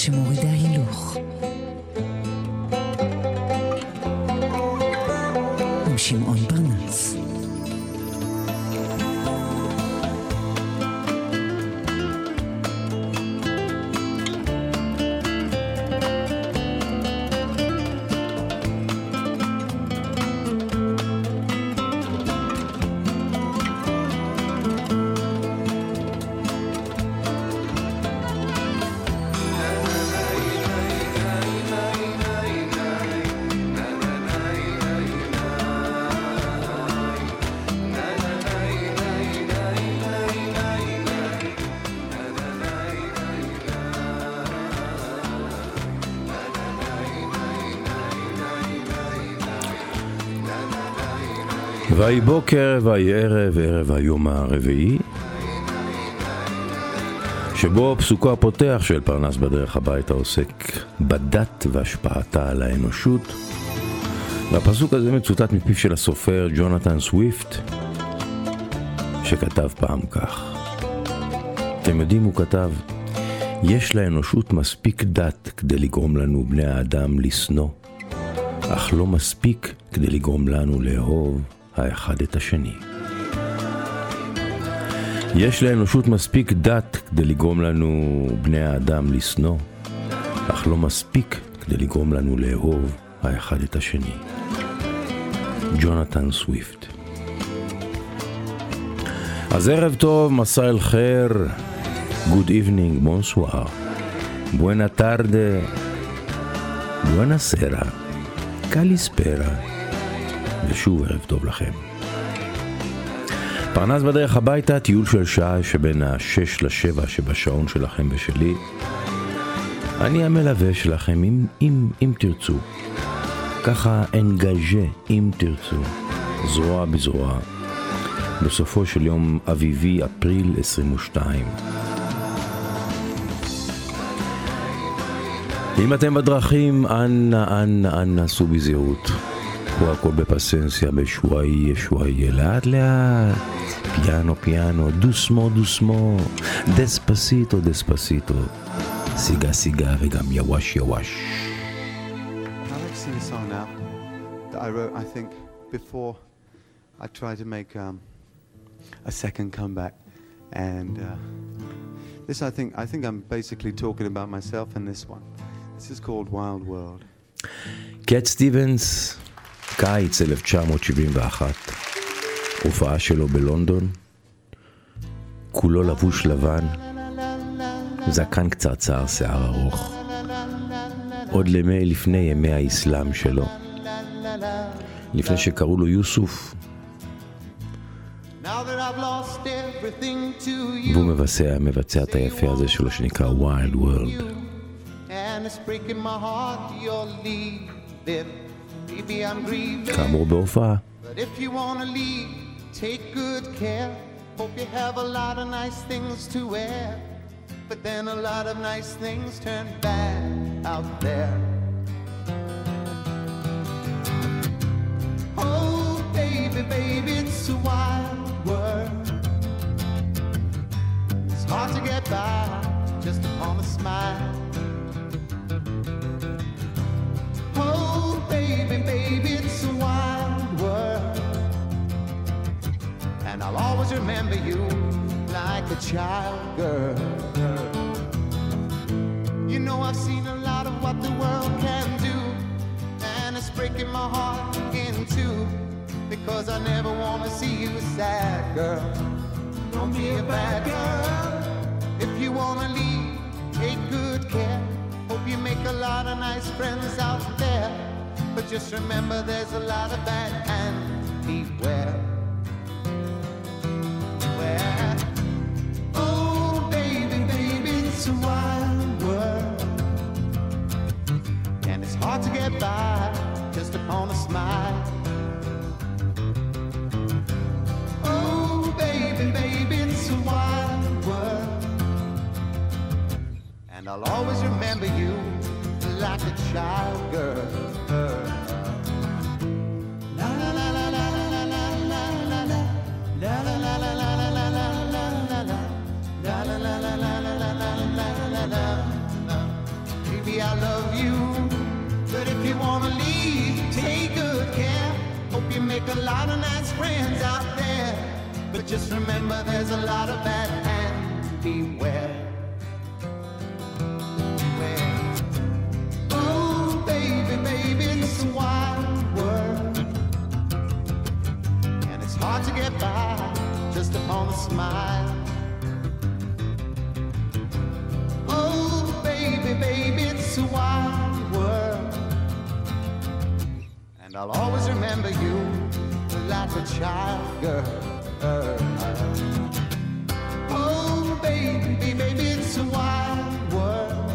всему. ויהי בוקר, ויהי ערב, ערב היום הרביעי, שבו פסוקו הפותח של פרנס בדרך הביתה עוסק בדת והשפעתה על האנושות. והפסוק הזה מצוטט מפיו של הסופר ג'ונתן סוויפט, שכתב פעם כך. אתם יודעים, הוא כתב, יש לאנושות מספיק דת כדי לגרום לנו, בני האדם, לשנוא, אך לא מספיק כדי לגרום לנו לאהוב האחד את השני. יש לאנושות מספיק דת כדי לגרום לנו, בני האדם, לשנוא, אך לא מספיק כדי לגרום לנו לאהוב האחד את השני. ג'ונתן סוויפט. אז ערב טוב, مساء الخير, good evening, bonsoir, בואנה טרדה, בואנה סרה, קליספרה, ושוב ערב טוב לכם. פרנס בדרך הביתה, טיול של שעה שבין השש לשבע שבשעון שלכם ושלי. אני המלווה שלכם אם, אם, אם תרצו. ככה אנגאז'ה אם תרצו, זרוע בזרוע. בסופו של יום אביבי, אפריל 22. אם אתם בדרכים, אנא, אנא, אנא, סעו בזהירות. פה הכל בפסנסיה, בשוואי, שוואי, לאט לאט, פיאנו, פיאנו, דוסמו, דוסמו, דספסיטו, דספסיטו, סיגה, סיגה וגם יווש, יווש. I'd like to sing a song now that I wrote, I think, before I tried to make um, a second comeback. And uh, this, I think, I think I'm basically talking about myself in this one. This is called Wild World. קט סטיבנס, קיץ 1971, הופעה שלו בלונדון, כולו לבוש לבן, זקן קצרצר, שיער ארוך. עוד למי, לפני ימי האסלאם שלו, לפני שקראו לו יוסוף, והוא מבצע, מבצע את היפה הזה שלו שנקרא Wild World. and it's. Baby, I'm grieving. כאמור בהופעה. But if you wanna leave, take good care. Hope you have a lot of nice things to wear. But then a lot of nice things turn bad out there. Remember you like a child girl. You know, I've seen a lot of what the world can do, and it's breaking my heart in two. Because I never want to see you sad, girl. Don't be a bad girl. If you want to leave, take good care. Hope you make a lot of nice friends out there. But just remember there's a lot of bad and beware. me by just upon a smile. Oh, baby, baby, it's a wild world. And I'll always remember you like a child girl. I love you. Wanna leave, take good care. Hope you make a lot of nice friends out there. But just remember, there's a lot of bad hands. Beware. Beware. Oh, baby, baby, it's a wild world. And it's hard to get by just upon a smile. Oh, baby, baby, it's a wild And I'll always remember you like a child girl. Oh, baby, baby, it's a wild world.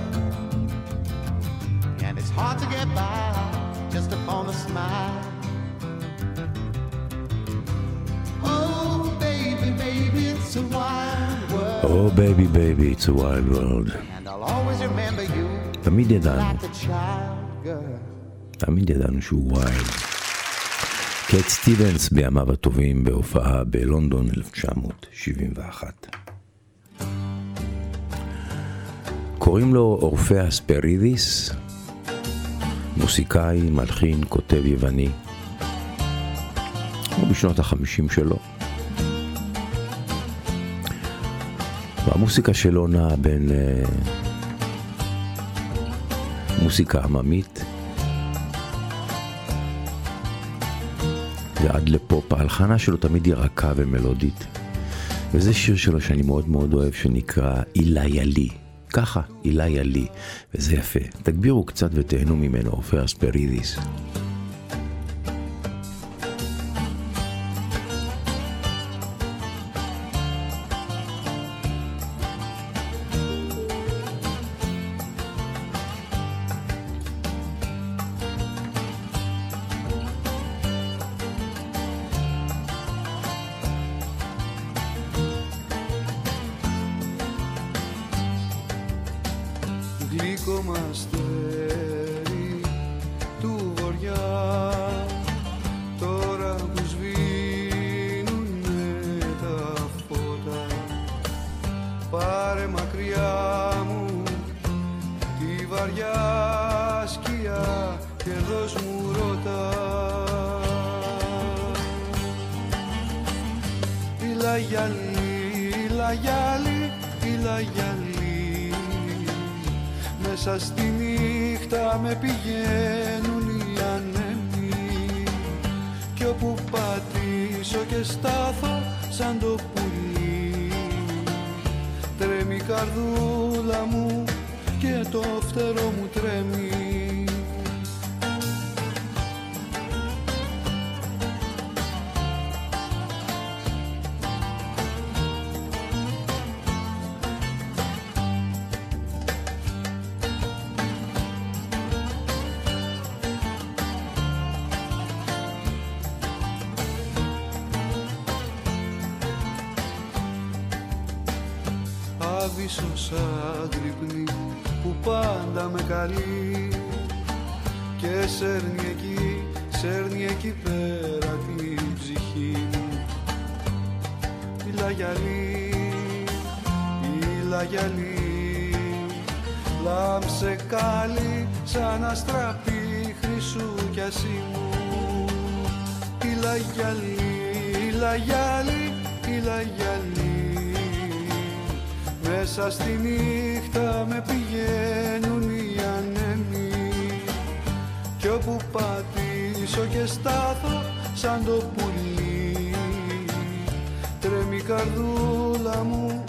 And it's hard to get by just upon a smile. Oh, baby, baby, it's a wild world. Oh, baby, baby, it's a wild world. And I'll always remember you תמיד ידענו, like a child girl. תמיד ידענו שהוא ויילד. קייט סטיבנס בימיו הטובים בהופעה בלונדון 1971. קוראים לו אורפאה ספרידיס, מוסיקאי, מלחין, כותב יווני. הוא בשנות החמישים שלו. והמוסיקה שלו נעה בין אה, מוסיקה עממית ועד לפופ. ההלחנה שלו תמיד היא רכה ומלודית. וזה שיר שלו שאני מאוד מאוד אוהב שנקרא איליה לי. ככה, איליה לי. וזה יפה. תגבירו קצת ותהנו ממנו, עופר אספרידיס. the άβυσσος άγρυπνη που πάντα με καλεί. Και σέρνει εκεί, σέρνει εκεί πέρα την ψυχή μου. Η λαγιαλή, η λαγιαλή λάμψε κάλλη σαν αστραπή χρυσού κι ασίμου. Η λαγιαλή, η λαγιαλή, η λαγιαλή μέσα στη νύχτα με πηγαίνουν οι ανέμοι κι όπου πατήσω και στάθω σαν το πουλί τρέμει η καρδούλα μου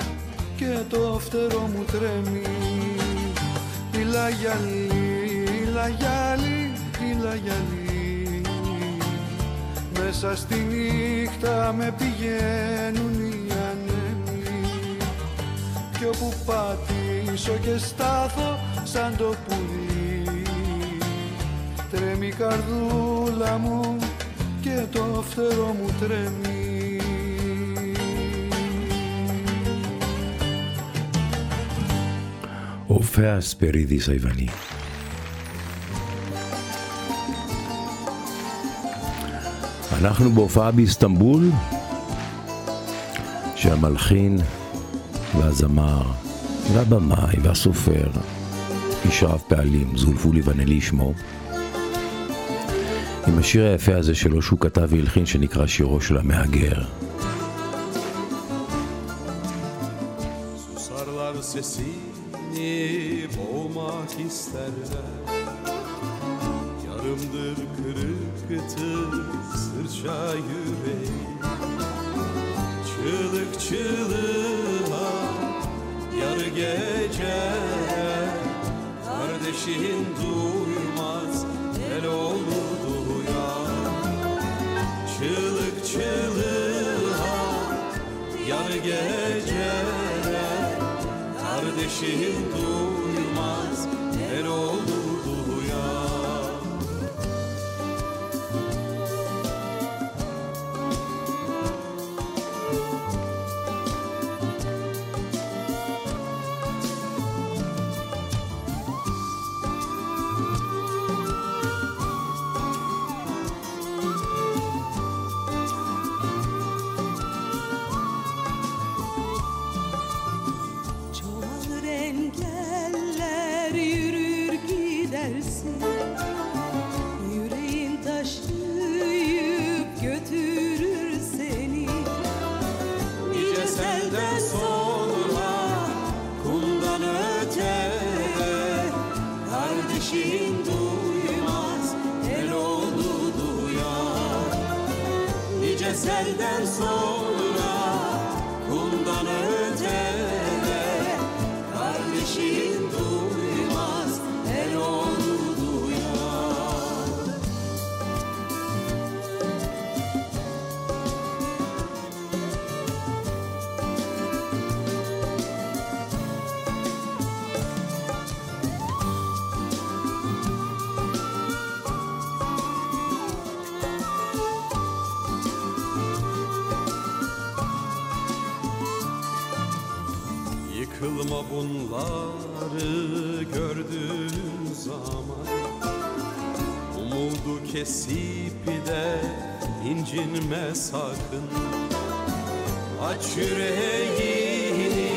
και το φτερό μου τρέμει. Η λαγιαλή, η λαγιαλή, η λαγιαλή μέσα στη νύχτα με πηγαίνουν οι ανέμοι κι όπου πατήσω και στάθω σαν το πουλί τρέμει η καρδούλα μου και το φτερό μου τρέμει אורפאה אספרידיס היווני. אנחנו בהופעה באיסטנבול, שהמלחין והזמר והבמאי והסופר איש רב פעלים, זולפולי ונלי שמו. עם השיר היפה הזה שלו שהוא כתב והלחין שנקרא שירו של המהגר. sesini boğmak isterler Yarımdır Çığlık çığlığa Kardeşin duymaz el olur duyar Çığlık çığlığa yar gece Kardeşin duymaz Yıkılma bunları gördüğün zaman. Umudu kesip de incinme sakın. Aç yüreğini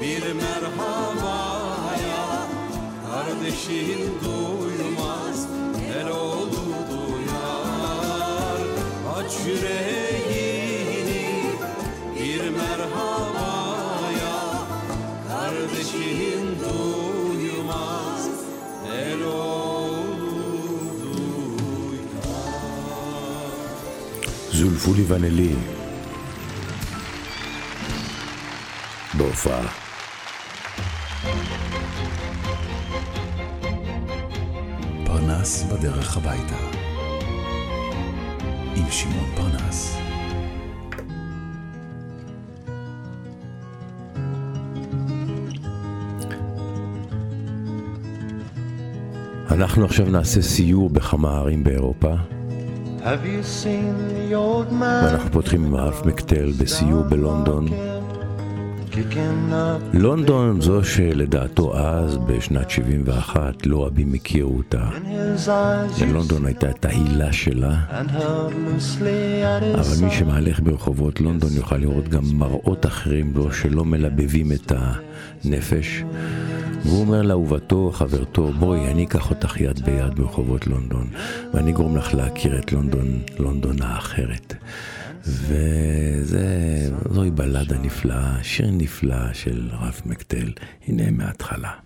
bir merhabaya. Kardeşin duymaz el oğlu duyar. Aç yüreğini זולפולי ונלי. בהופעה. פרנס בדרך הביתה. עם שמעון פרנס. אנחנו עכשיו נעשה סיור בכמה ערים באירופה? ואנחנו פותחים עם האלף מקטל בסיור בלונדון. לונדון זו שלדעתו אז, בשנת 71, לא רבים הכירו אותה. ללונדון הייתה את ההילה שלה, אבל מי. שמהלך ברחובות לונדון יוכל לראות גם מראות אחרים לו שלא מלבבים את הנפש. והוא אומר לאהובתו, חברתו, בואי, אני אקח אותך יד ביד ברחובות לונדון, ואני אגרום לך להכיר את לונדון, לונדון האחרת. וזוהי בלדה נפלאה, שיר נפלא של רף מקטל, הנה מההתחלה.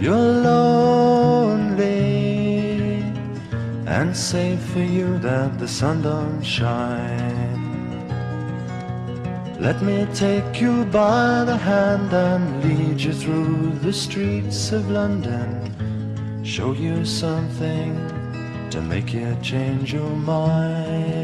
you're lonely and say for you that the sun don't shine? Let me take you by the hand and lead you through the streets of London. Show you something to make you change your mind.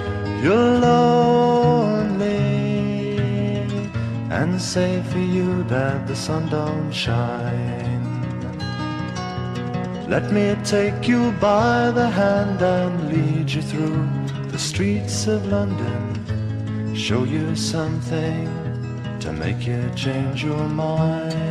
you're lonely and say for you that the sun don't shine? Let me take you by the hand and lead you through the streets of London. Show you something to make you change your mind.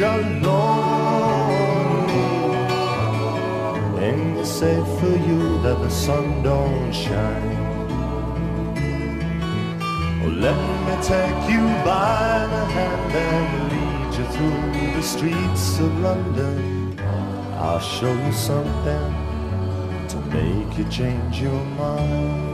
you're? And you say for you that the sun don't shine. Oh, let me take you by the hand and lead you through the streets of London. I'll show you something to make you change your mind.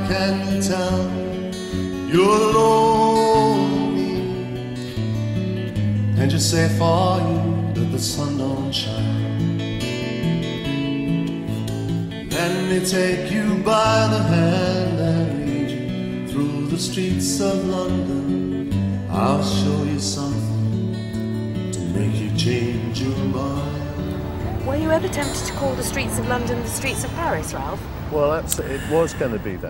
can tell you're lonely? And you say for you that the sun don't shine. Let me take you by the hand and lead you through the streets of London. I'll show you something to make you change your mind. Were you ever tempted to call the streets of London the streets of Paris, Ralph?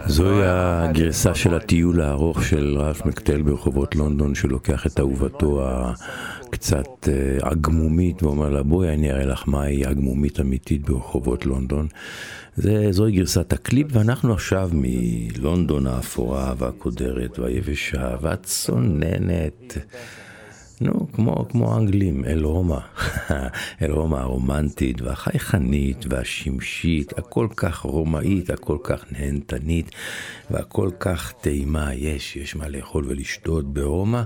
זוהי הגרסה של הטיול הארוך של רלף מקטל ברחובות לונדון, שלוקח את אהובתו הקצת אה, עגמומית ואומר לה בואי אני אראה לך מהי עגמומית אמיתית ברחובות לונדון. זה, זוהי גרסת הקליפ ואנחנו עכשיו מלונדון האפורה והקודרת והיבשה והצוננת. נו, כמו, כמו האנגלים, אל רומא. אל רומא הרומנטית והחייכנית והשמשית, הכל כך רומאית, הכל כך נהנתנית והכל כך טעימה. יש, יש מה לאכול ולשתות ברומא.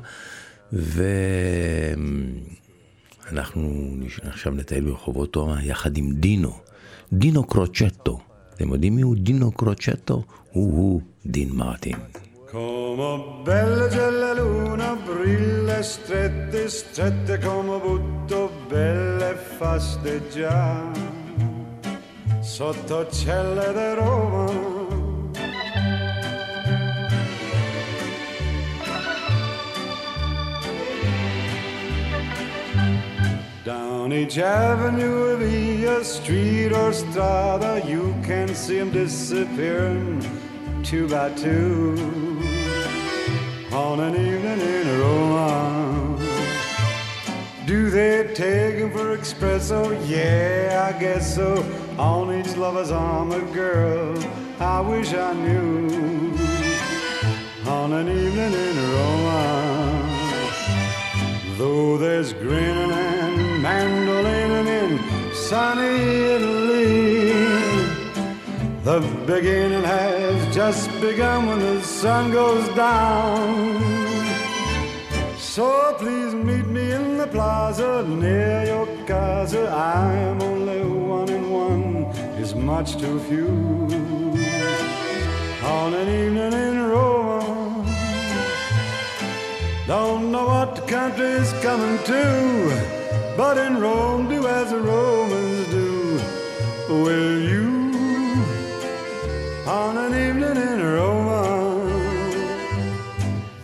ואנחנו עכשיו נטייל ברחובות רומא יחד עם דינו, דינו קרוצ'טו. אתם יודעים מי הוא דינו קרוצ'טו? הוא-הוא דין מרטין. Come bella gialla luna brilla strette strette come butto belle faste già. Sotto celle di Roma. Down each avenue via street or strada you can see 'em disappearing two by two on an evening in Roma. Do they take him for espresso? Yeah, I guess so. On each lover's arm, a girl I wish I knew. On an evening in Roma. Though there's grinning and mandolining in sunny Italy, the beginning has just begun when the sun goes down. So please meet me in the plaza near your casa. I am only one and one is much too few. On an evening in Rome, don't know what the country is coming to, but in Rome do as the Romans do. Will you? On an evening in Roma.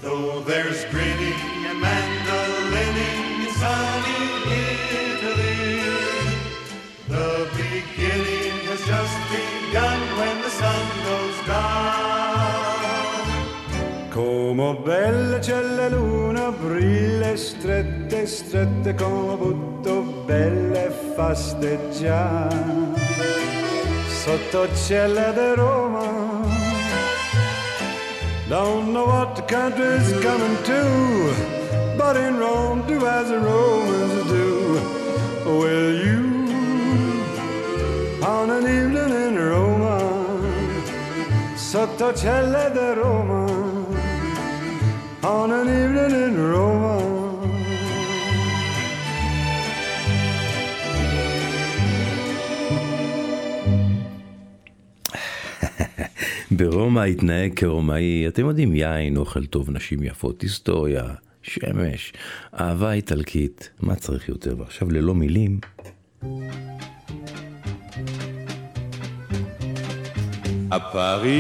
Though there's grinning and mandolining in sunny Italy, the beginning has just begun when the sun goes down. Come belle c'è la luna, brille strette, strette come butto belle fasteggiare. Sotto cielo di Roma, don't know what the country's coming to, but in Rome do as the Romans do. Will you, on an evening in Roma, sotto cielo di Roma, on an evening in Roma. ברומא התנהג כרומאי, אתם יודעים, יין, אוכל טוב, נשים יפות, היסטוריה, שמש, אהבה איטלקית, מה צריך יותר? ועכשיו ללא מילים. À Paris,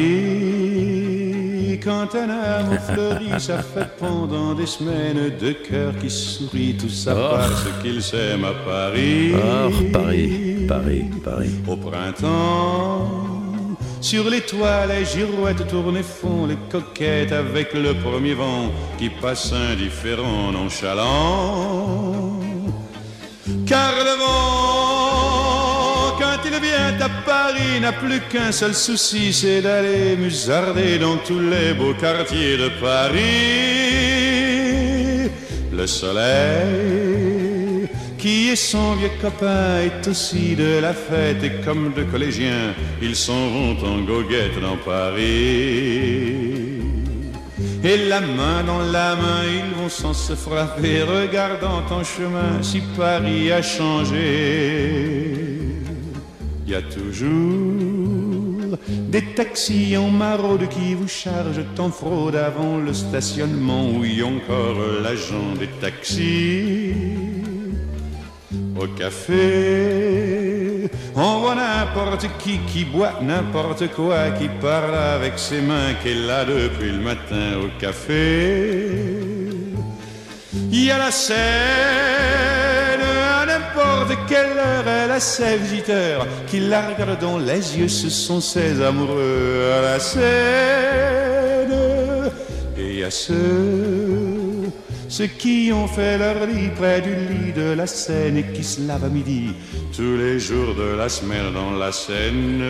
quand un amour fleurit, ça fait pendant des semaines deux cœurs qui sourient, tout ça Oh. parce qu'ils s'aiment à Paris. Oh, Paris, Paris, Paris. Au printemps, sur les toits, les girouettes tournent et font les coquettes avec le premier vent qui passe indifférent, nonchalant. Car le vent, quand il vient à Paris, n'a plus qu'un seul souci, c'est d'aller musarder dans tous les beaux quartiers de Paris. Le soleil, qui est son vieux copain, est aussi de la fête, et comme de collégiens, ils s'en vont en goguette dans Paris. Et la main dans la main, ils vont sans se frapper, regardant en chemin si Paris a changé. Il y a toujours des taxis en maraude qui vous chargent en fraude avant le stationnement, oui encore l'agent des taxis. Au café, on voit n'importe qui qui boit n'importe quoi, qui parle avec ses mains, qui est là depuis le matin au café. Il y a la scène, à n'importe quelle heure, elle a ses visiteurs qui la regardent dans les yeux, ce sont ses amoureux à la scène. Et a ceux, ceux qui ont fait leur lit près du lit de la Seine et qui se lavent à midi tous les jours de la semaine dans la Seine.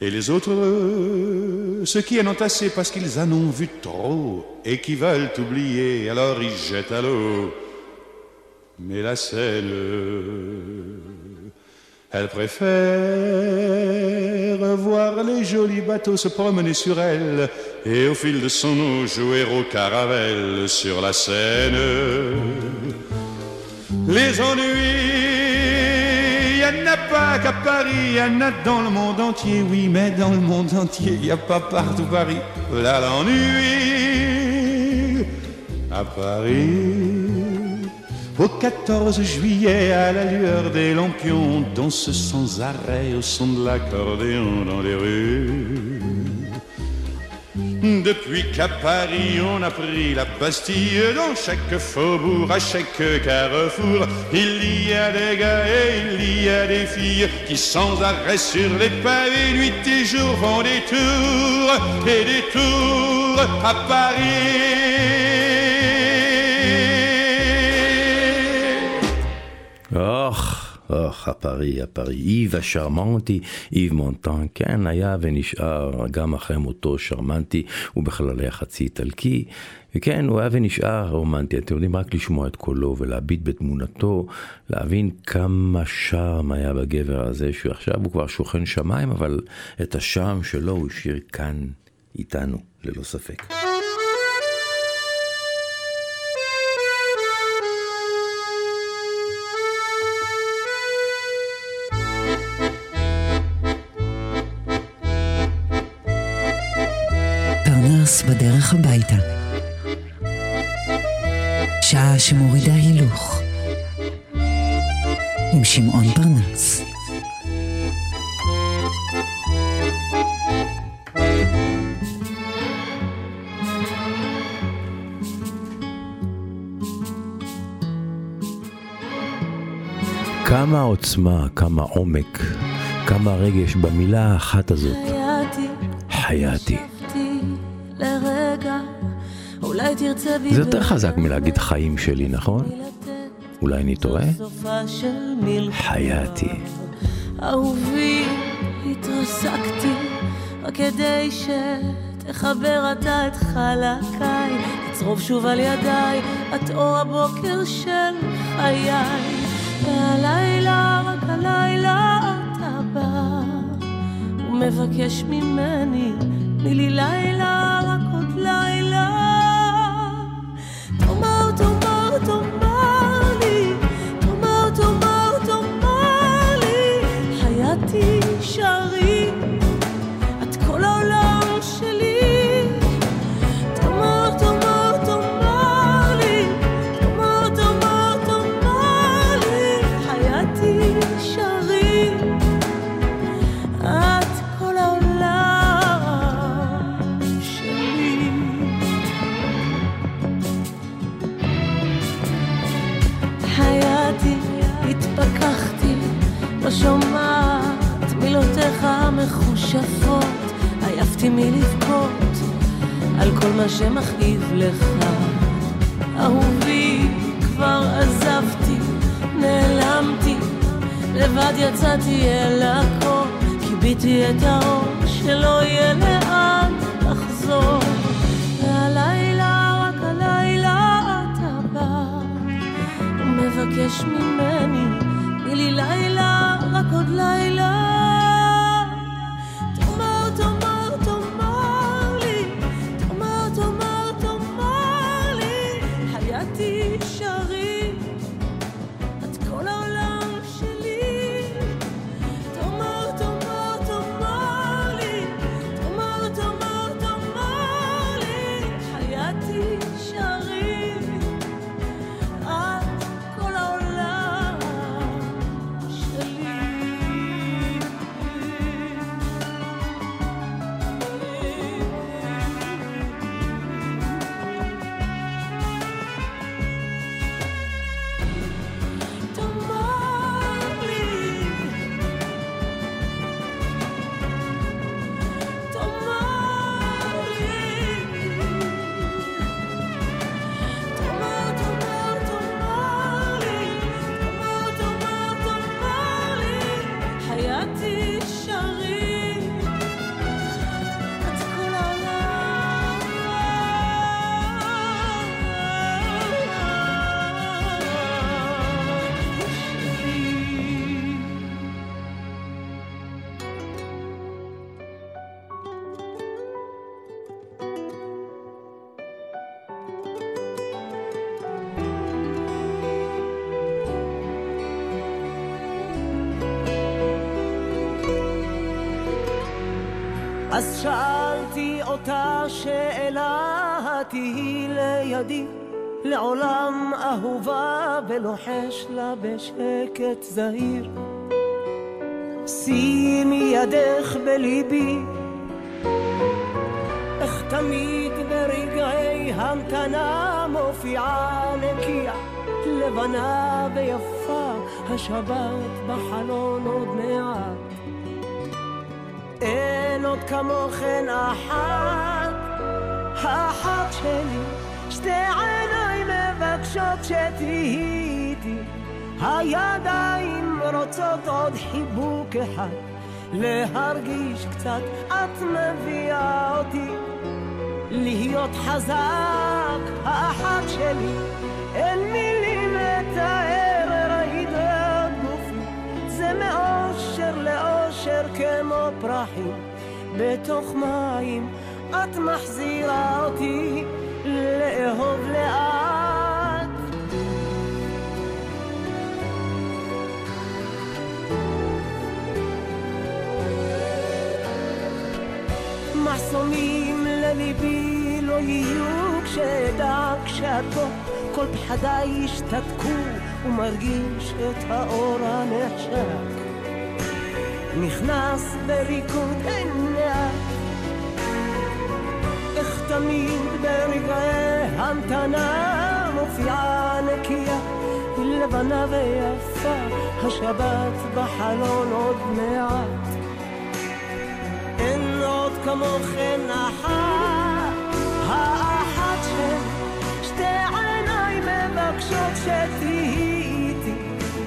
Et les autres, ceux qui en ont assez parce qu'ils en ont vu trop et qui veulent oublier, alors ils jettent à l'eau. Mais la Seine, elle préfère voir les jolis bateaux se promener sur elle et au fil de son eau jouer au caravelle sur la Seine. Les ennuis, il n'y en a pas qu'à Paris, il y en a dans le monde entier, oui, mais dans le monde entier, il n'y a pas partout Paris. Là l'ennui à Paris. Au 14 juillet, à la lueur des lampions, on danse sans arrêt au son de l'accordéon dans les rues. Depuis qu'à Paris on a pris la Bastille, dans chaque faubourg, à chaque carrefour, il y a des gars et il y a des filles qui sans arrêt sur les pavés, nuit et jour font des tours et des tours à Paris. אוח, הפרי, הפרי. איב השרמנטי, איב מונטן, כן, היה ונשאר גם אחרי מותו שרמנטי, הוא בכלל היה חצי איטלקי, וכן, הוא היה ונשאר רומנטי. אתם יודעים, רק לשמוע את קולו ולהביט בתמונתו, להבין כמה שרם היה בגבר הזה, שעכשיו הוא כבר שוכן שמיים, אבל את השרם שלו הוא השאיר כאן איתנו, ללא ספק. בדרך הביתה. שעה שמורידה הילוך. עם שמעון פרנס. כמה עוצמה, כמה עומק, כמה רגש במילה האחת הזאת, חייתי, חייתי. זה יותר חזק מלהגיד חיים שלי, נכון? אולי אני טועה? חייתי. אהובי, התרסקתי, רק כדי שתחבר אתה את חלקיי, תצרוב שוב על ידיי, את אור הבוקר של חיי. והלילה, רק הלילה אתה בא, ומבקש ממני, תני לי לילה, חייתי אז שאלתי אותה שאלה, תהי לידי, לעולם אהובה, ולוחש לה בשקט זהיר. שימי ידך בליבי, איך תמיד ברגעי המתנה מופיעה נקייה, לבנה ויפה, השבת בחלון עוד מעט. אין עוד כמוכן אחת, האחת שלי, שתי עיניים מבקשות שתהיי איתי, הידיים רוצות עוד חיבוק אחד, להרגיש קצת, את מביאה אותי, להיות חזק, האחת שלי, אין מילים לאושר כמו פרחים בתוך מים, את מחזירה אותי לאהוב לאט. מחסומים לליבי לא יהיו כשאדע כשאת פה כל פחדיי ישתתקו ומרגיש את האור הנחשק נכנס בריקוד עיניה. איך תמיד ברגעי המתנה מופיעה נקייה לבנה ויפה השבת בחלון עוד מעט. אין עוד כמוכן אחת האחת של שתי עיניים מבקשות שתהיי איתי.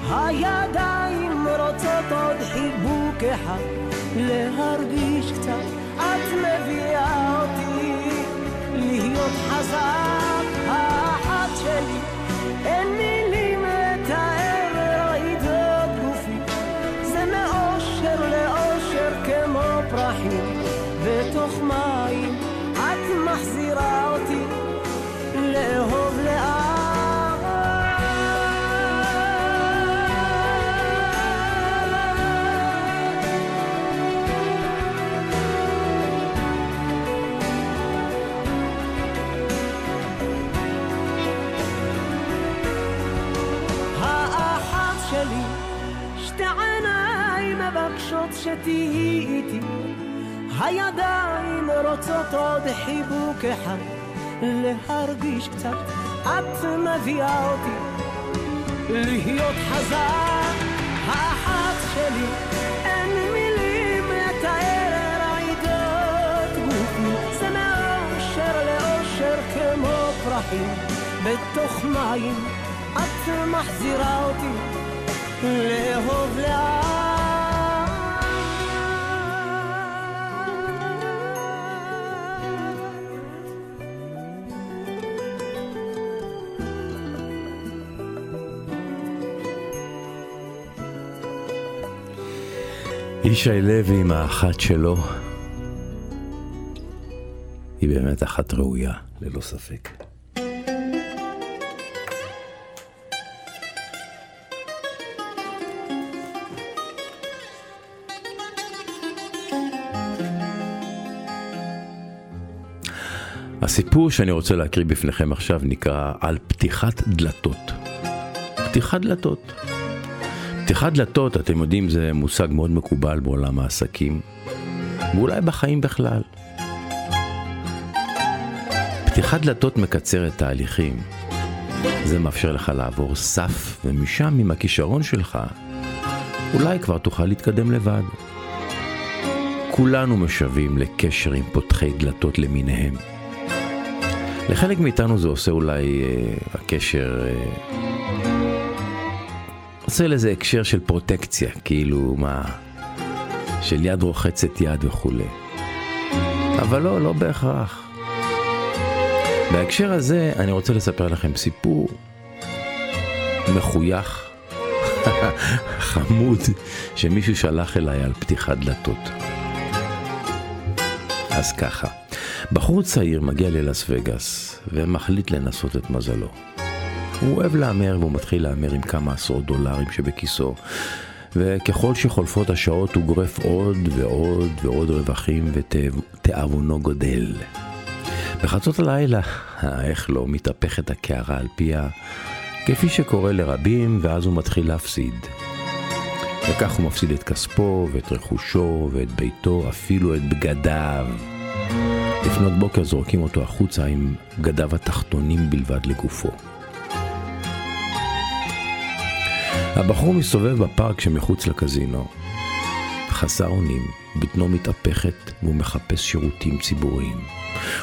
הידיים רוצות עוד חיבוק אחד להרגיש קצת את מביאה אותי להיות חזק שתהיי איתי, הידיים רוצות עוד חיבוק אחד, להרגיש קצת, את מביאה אותי להיות חזק, האחת שלי, אין מילים לתאר רעידות גופי, זה מאושר לאושר כמו פרחים בתוך מים. את מחזירה אותי לאהוב ישי לוי עם האחת שלו, היא באמת אחת ראויה, ללא ספק. הסיפור שאני רוצה להקריא בפניכם עכשיו נקרא על פתיחת דלתות. פתיחת דלתות. פתיחת דלתות, אתם יודעים, זה מושג מאוד מקובל בעולם העסקים, ואולי בחיים בכלל. פתיחת דלתות מקצרת תהליכים. זה מאפשר לך לעבור סף, ומשם, עם הכישרון שלך, אולי כבר תוכל להתקדם לבד. כולנו משוועים לקשר עם פותחי דלתות למיניהם. לחלק מאיתנו זה עושה אולי אה, הקשר, אה, עושה לזה הקשר של פרוטקציה, כאילו מה, של יד רוחצת יד וכולי. אבל לא, לא בהכרח. בהקשר הזה אני רוצה לספר לכם סיפור מחוייך, חמוד, שמישהו שלח אליי על פתיחת דלתות. אז ככה, בחור צעיר מגיע ללאס וגאס ומחליט לנסות את מזלו. הוא אוהב להמר והוא מתחיל להמר עם כמה עשרות דולרים שבכיסו וככל שחולפות השעות הוא גורף עוד ועוד ועוד רווחים ותאבונו גודל. בחצות הלילה, איך לא, מתהפכת הקערה על פיה, כפי שקורה לרבים, ואז הוא מתחיל להפסיד. וכך הוא מפסיד את כספו, ואת רכושו, ואת ביתו, אפילו את בגדיו. לפנות בוקר זורקים אותו החוצה עם בגדיו התחתונים בלבד לגופו. הבחור מסתובב בפארק שמחוץ לקזינו. חסר אונים, בטנו מתהפכת והוא מחפש שירותים ציבוריים.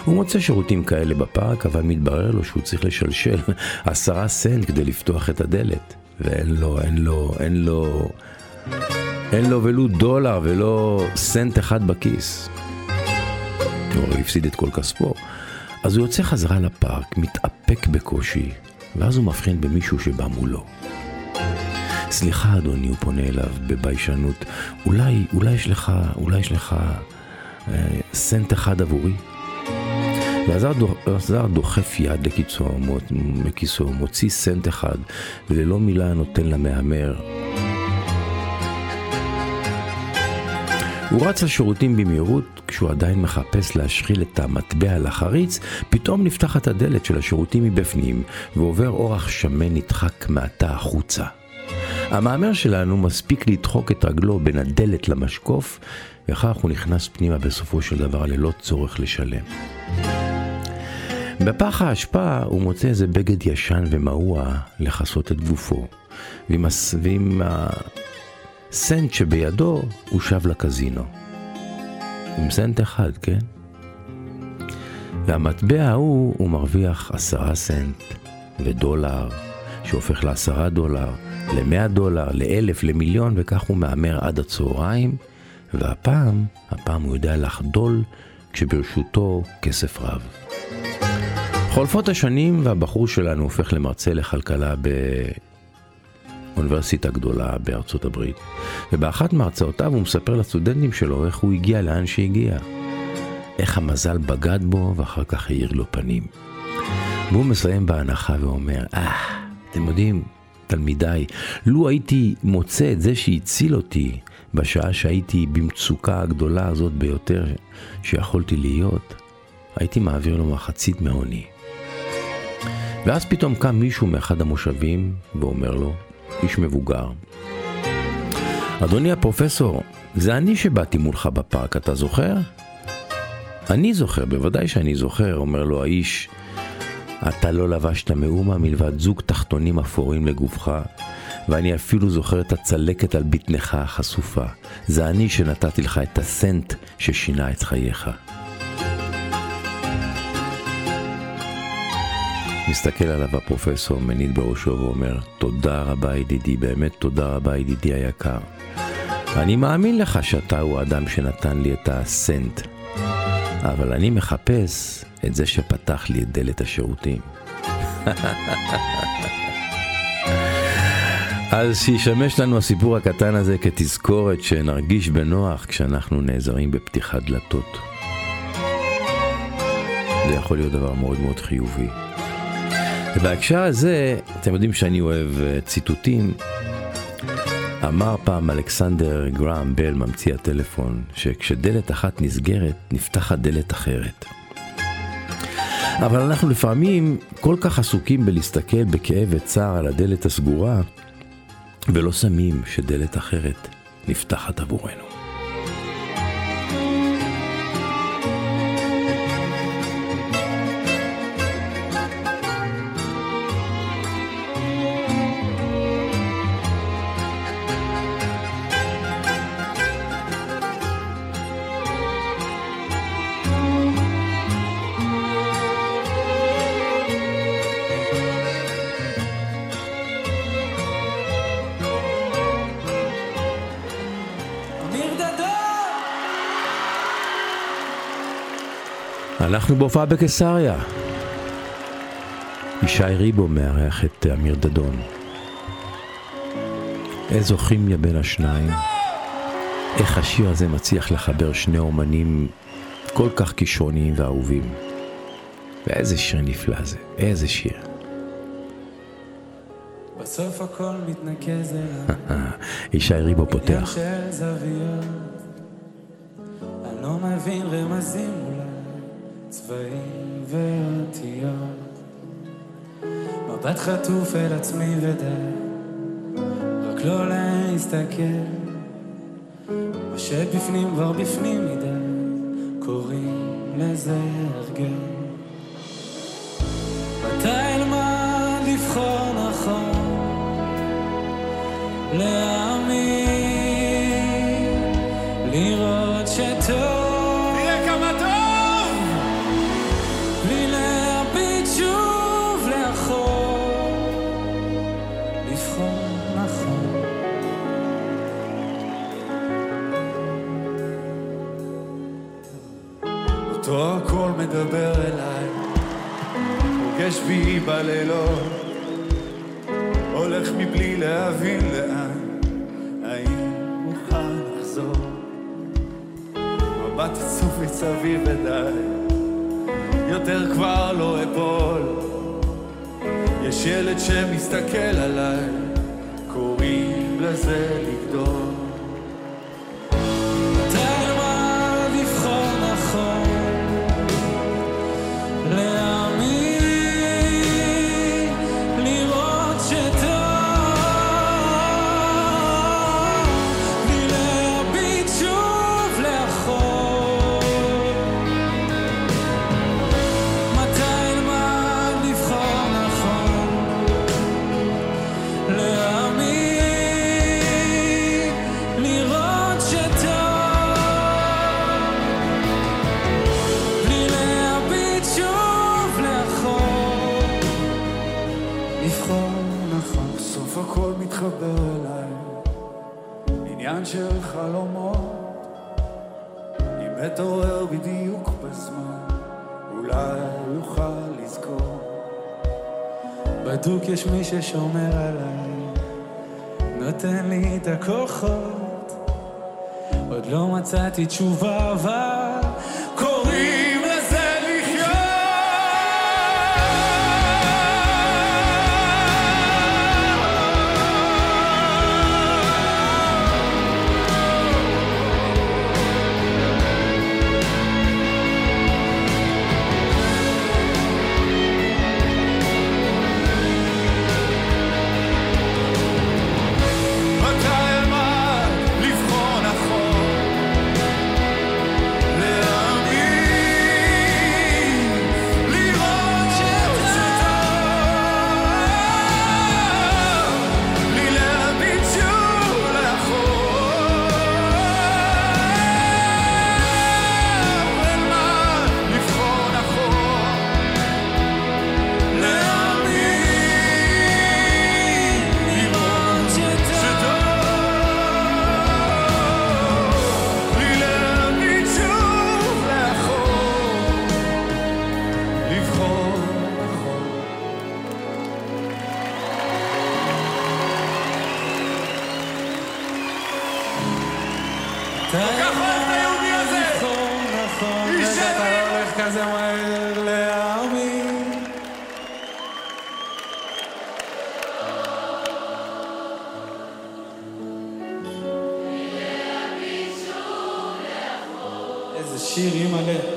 הוא מוצא שירותים כאלה בפארק, אבל מתברר לו שהוא צריך לשלשל עשרה סנט כדי לפתוח את הדלת. ואין לו, אין לו, אין לו, אין לו ולו דולר ולא סנט אחד בכיס. הוא הרי הפסיד את כל כספו. אז הוא יוצא חזרה לפארק, מתאפק בקושי, ואז הוא מבחין במישהו שבא מולו. סליחה אדוני, הוא פונה אליו בביישנות, אולי, אולי יש לך, אולי יש לך אה, סנט אחד עבורי? והזר דוחף יד לכיסו, מכיסו, מוציא סנט אחד, וללא מילה נותן למהמר. הוא רץ לשירותים במהירות, כשהוא עדיין מחפש להשחיל את המטבע לחריץ, פתאום נפתחת הדלת של השירותים מבפנים, ועובר אורח שמן נדחק מעתה החוצה. המהמר שלנו מספיק לדחוק את רגלו בין הדלת למשקוף, וכך הוא נכנס פנימה בסופו של דבר ללא צורך לשלם. בפח האשפה הוא מוצא איזה בגד ישן ומעוע לכסות את גופו. ועם הסנט שבידו הוא שב לקזינו. עם סנט אחד, כן? והמטבע ההוא הוא מרוויח עשרה סנט ודולר, שהופך לעשרה דולר, למאה דולר, לאלף, למיליון, וכך הוא מהמר עד הצהריים, והפעם, הפעם הוא יודע לחדול כשברשותו כסף רב. חולפות השנים והבחור שלנו הופך למרצה לכלכלה באוניברסיטה גדולה בארצות הברית. ובאחת מהרצאותיו הוא מספר לסטודנטים שלו איך הוא הגיע לאן שהגיע. איך המזל בגד בו ואחר כך האיר לו פנים. והוא מסיים בהנחה ואומר, אה, ah, אתם יודעים, תלמידיי, לו הייתי מוצא את זה שהציל אותי בשעה שהייתי במצוקה הגדולה הזאת ביותר שיכולתי להיות, הייתי מעביר לו מחצית מעוני. ואז פתאום קם מישהו מאחד המושבים ואומר לו, איש מבוגר, אדוני הפרופסור, זה אני שבאתי מולך בפארק, אתה זוכר? אני זוכר, בוודאי שאני זוכר, אומר לו האיש, אתה לא לבשת מאומה מלבד זוג תחתונים אפורים לגופך, ואני אפילו זוכר את הצלקת על בטנך החשופה. זה אני שנתתי לך את הסנט ששינה את חייך. מסתכל עליו הפרופסור, מניד בראשו ואומר, תודה רבה ידידי, באמת תודה רבה ידידי היקר. אני מאמין לך שאתה הוא האדם שנתן לי את הסנט, אבל אני מחפש את זה שפתח לי את דלת השירותים. אז שישמש לנו הסיפור הקטן הזה כתזכורת שנרגיש בנוח כשאנחנו נעזרים בפתיחת דלתות. זה יכול להיות דבר מאוד מאוד חיובי. ובהקשר הזה, אתם יודעים שאני אוהב אה, ציטוטים. אמר פעם אלכסנדר גראם בל, ממציא הטלפון, שכשדלת אחת נסגרת, נפתחת דלת אחרת. אבל אנחנו לפעמים כל כך עסוקים בלהסתכל בכאב וצער על הדלת הסגורה, ולא שמים שדלת אחרת נפתחת עבורנו. אנחנו בהופעה בקיסריה. ישי ריבו מארח את אמיר דדון. איזו כימיה בין השניים. איך השיר הזה מצליח לחבר שני אומנים כל כך כישרוניים ואהובים. ואיזה שיר נפלא זה, איזה שיר. בסוף הכל מתנקז אליו. ישי ריבו פותח. אני לא מבין רמזים. צבעים ואותיות. מבט חטוף אל עצמי ודי, רק לא להסתכל. מה שבפנים כבר בפנים מדי, קוראים לזה הרגל. מתי אלמד לבחור נכון, להאמין, מדבר אליי, פוגש בי בלילות, הולך מבלי להבין לאן, האם מוכן לחזור? מבט עצוב מסביב ודי, יותר כבר לא אפול. יש ילד שמסתכל עליי, קוראים לזה לגדול. ששומר עליי, נותן לי את הכוחות. עוד לא מצאתי תשובה, אבל Sim, Malé. Né?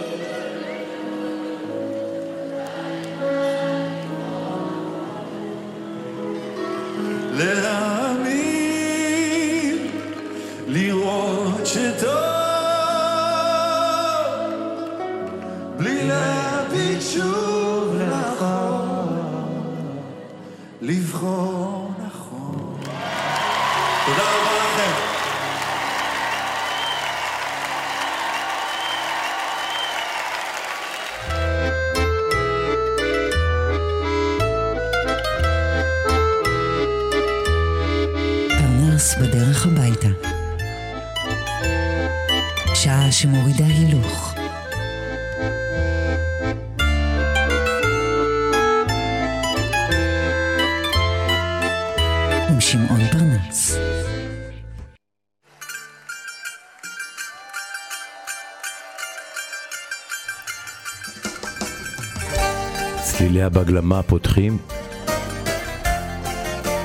הבגלמה פותחים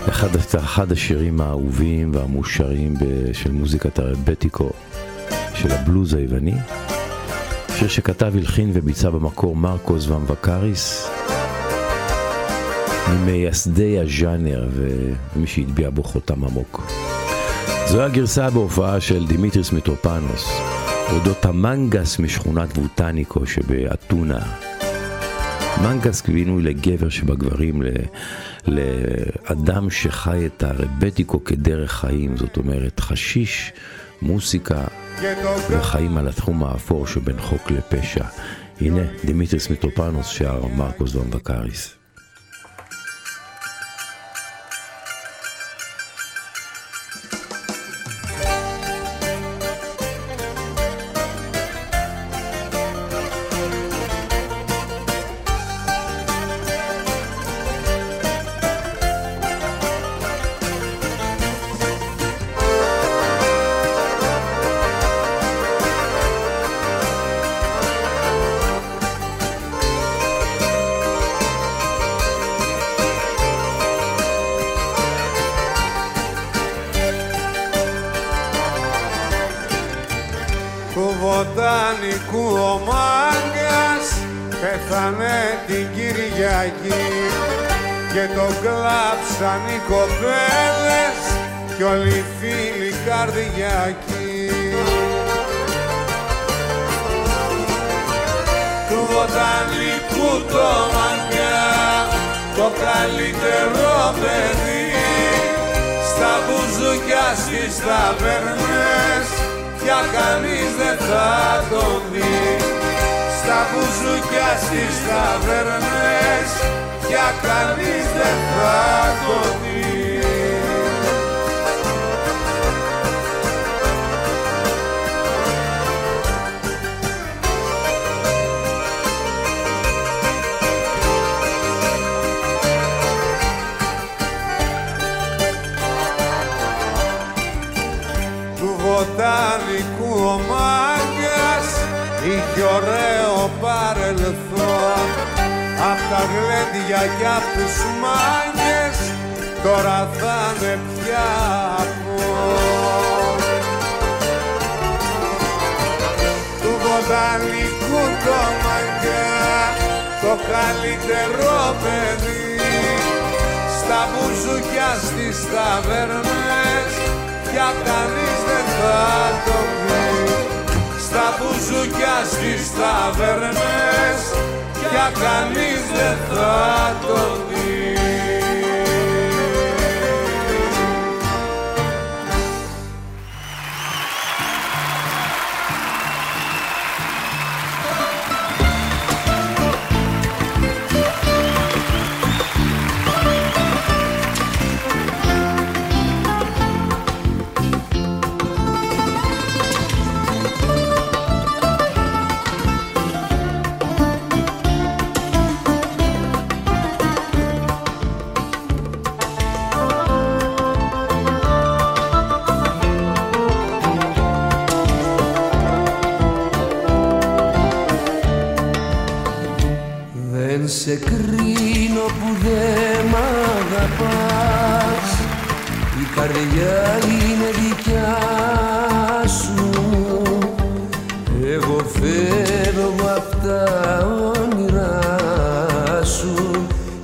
אחד, אחד השירים האהובים והמאושרים ב- של מוזיקת הרבטיקו של הבלוז היווני. שיר שכתב, הלחין וביצע במקור מרקוס וומבקריס, ממייסדי הז'אנר ומי שהטביע בו חותם עמוק. זו הגרסה בהופעה של דימיטריס מיטרופנוס, אודות המנגס משכונת ווטניקו שבאתונה. מנגס כבינוי לגבר שבגברים, ל- לאדם שחי את הרבטיקו כדרך חיים, זאת אומרת חשיש, מוסיקה וחיים על התחום האפור שבין חוק לפשע. הנה, דימיטריס מיטרופנוס שר מרקוס וומבקריס. Τα γλέντια κι απ' τους μάγκες τώρα θα είναι πια αφών. Του βοτανικού το μάγκα το καλύτερο παιδί στα μπουζούκια στις ταβέρνες πια κανείς δεν θα το πει στα μπουζούκια στις ταβέρνες πια κανείς δεν θα το δει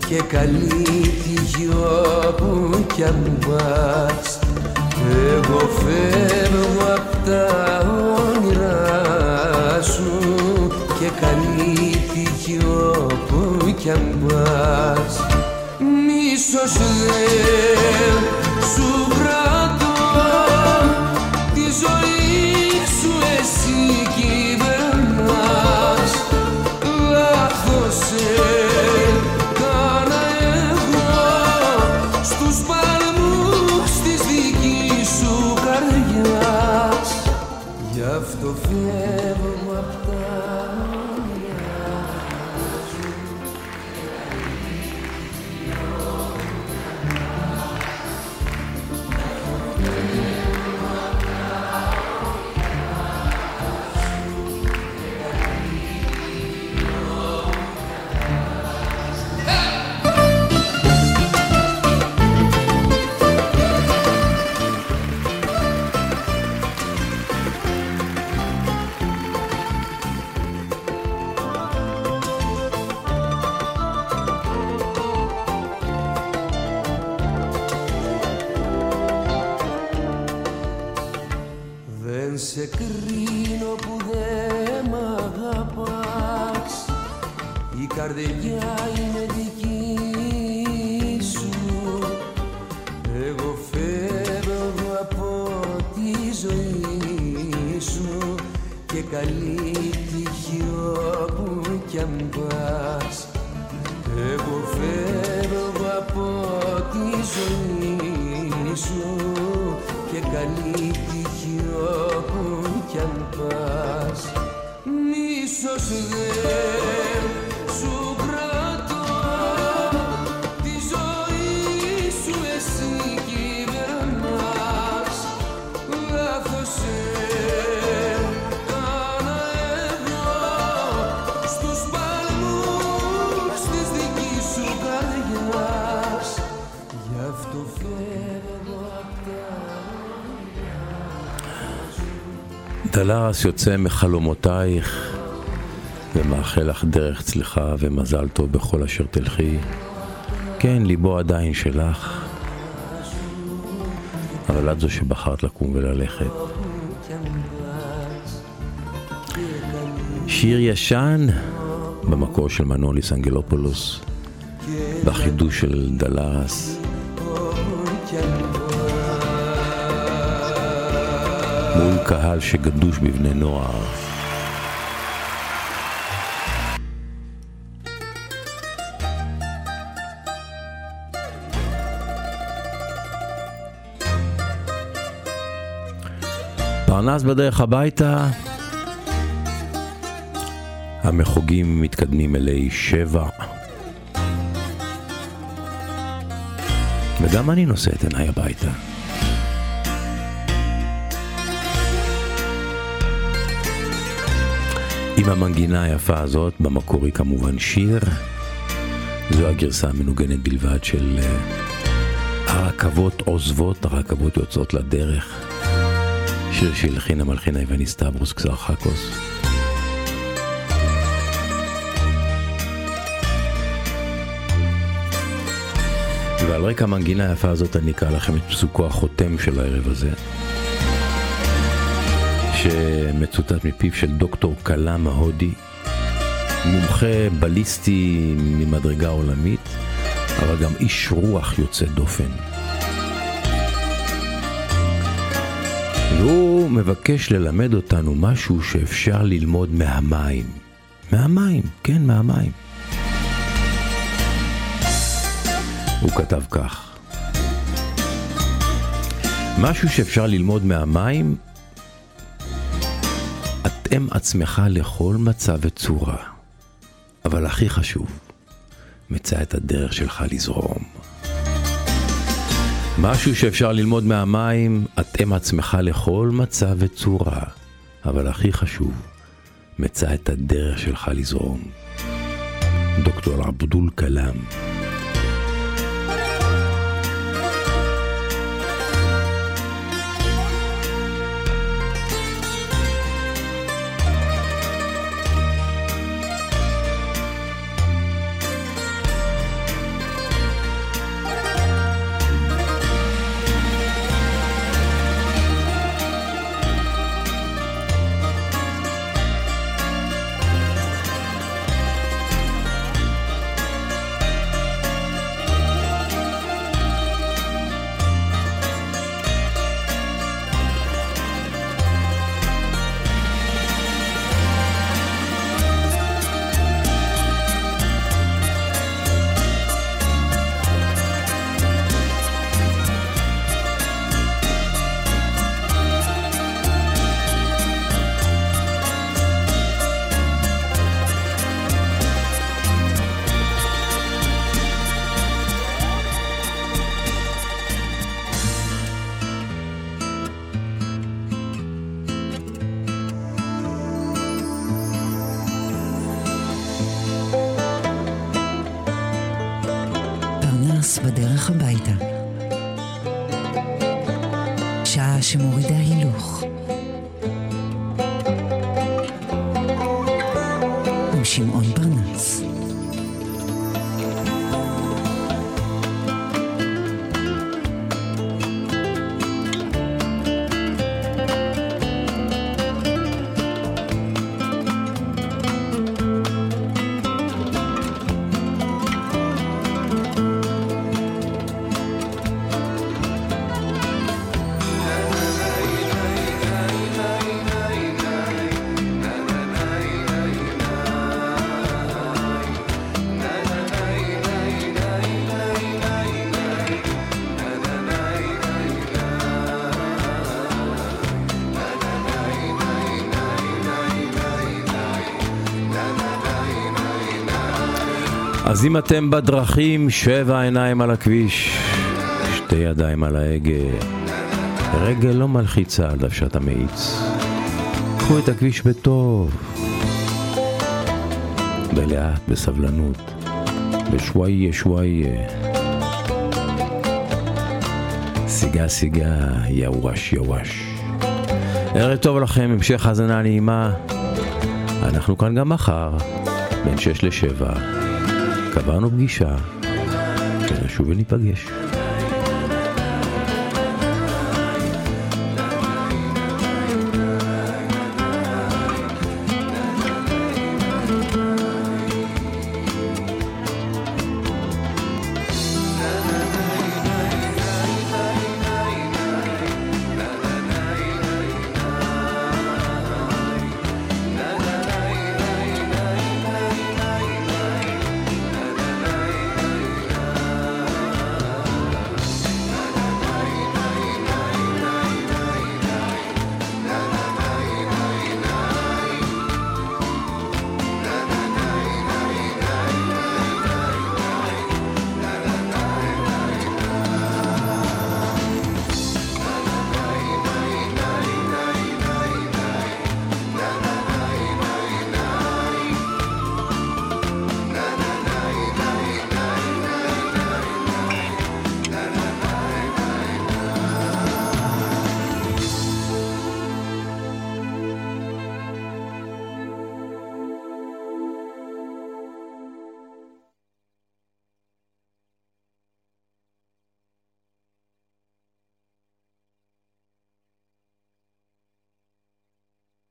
Και καλή τύχη όπου κι αν πας. Εγώ φεύγω απ' τα όνειρά σου. Και καλή τύχη όπου κι αν πας. Μίσος δεν τη ζωή σου και καλή τύχη όπου κι αν πας. Μίσος δεν דלרס יוצא מחלומותייך ומאחל לך דרך צליחה ומזל טוב בכל אשר תלכי. כן, ליבו עדיין שלך, אבל את זו שבחרת לקום וללכת. שיר ישן במקור של מנוליס אנגלופולוס, בחידוש של דלרס. מול קהל שגדוש בבני נוער. פרנס בדרך הביתה, המחוגים מתקדמים אלי שבע. וגם אני נושא את עיניי הביתה. עם המנגינה היפה הזאת, במקור היא כמובן שיר. זו הגרסה המנוגנת בלבד של אה, הרכבות עוזבות, הרכבות יוצאות לדרך. שיר שהלחינה מלחינה איווני סטברוס קסרחקוס. ועל רקע המנגינה היפה הזאת אני אקרא לכם את פסוקו החותם של הערב הזה, שמצוטט מפיו של דוקטור קלאם ההודי, מומחה בליסטי ממדרגה עולמית, אבל גם איש רוח יוצא דופן. והוא מבקש ללמד אותנו משהו שאפשר ללמוד מהמים. מהמים, כן, מהמים. הוא כתב כך: משהו שאפשר ללמוד מהמים, אתם עצמך לכל מצב וצורה, אבל הכי חשוב, מצא את הדרך שלך לזרום. משהו שאפשר ללמוד מהמים, אתם עצמך לכל מצב וצורה, אבל הכי חשוב, מצא את הדרך שלך לזרום. דוקטור עבדול קלאם אז אם אתם בדרכים, שבע עיניים על הכביש, שתי ידיים על ההגה, רגל לא מלחיצה על דוושת המאיץ. קחו את הכביש בטוב, בלאט, בסבלנות, בשוואיה שוואיה. סיגה סיגה, יאוואש יאוואש. ערב טוב לכם, המשך האזנה נעימה. אנחנו כאן גם מחר, בין שש לשבע. קבענו פגישה, ונשוב וניפגש.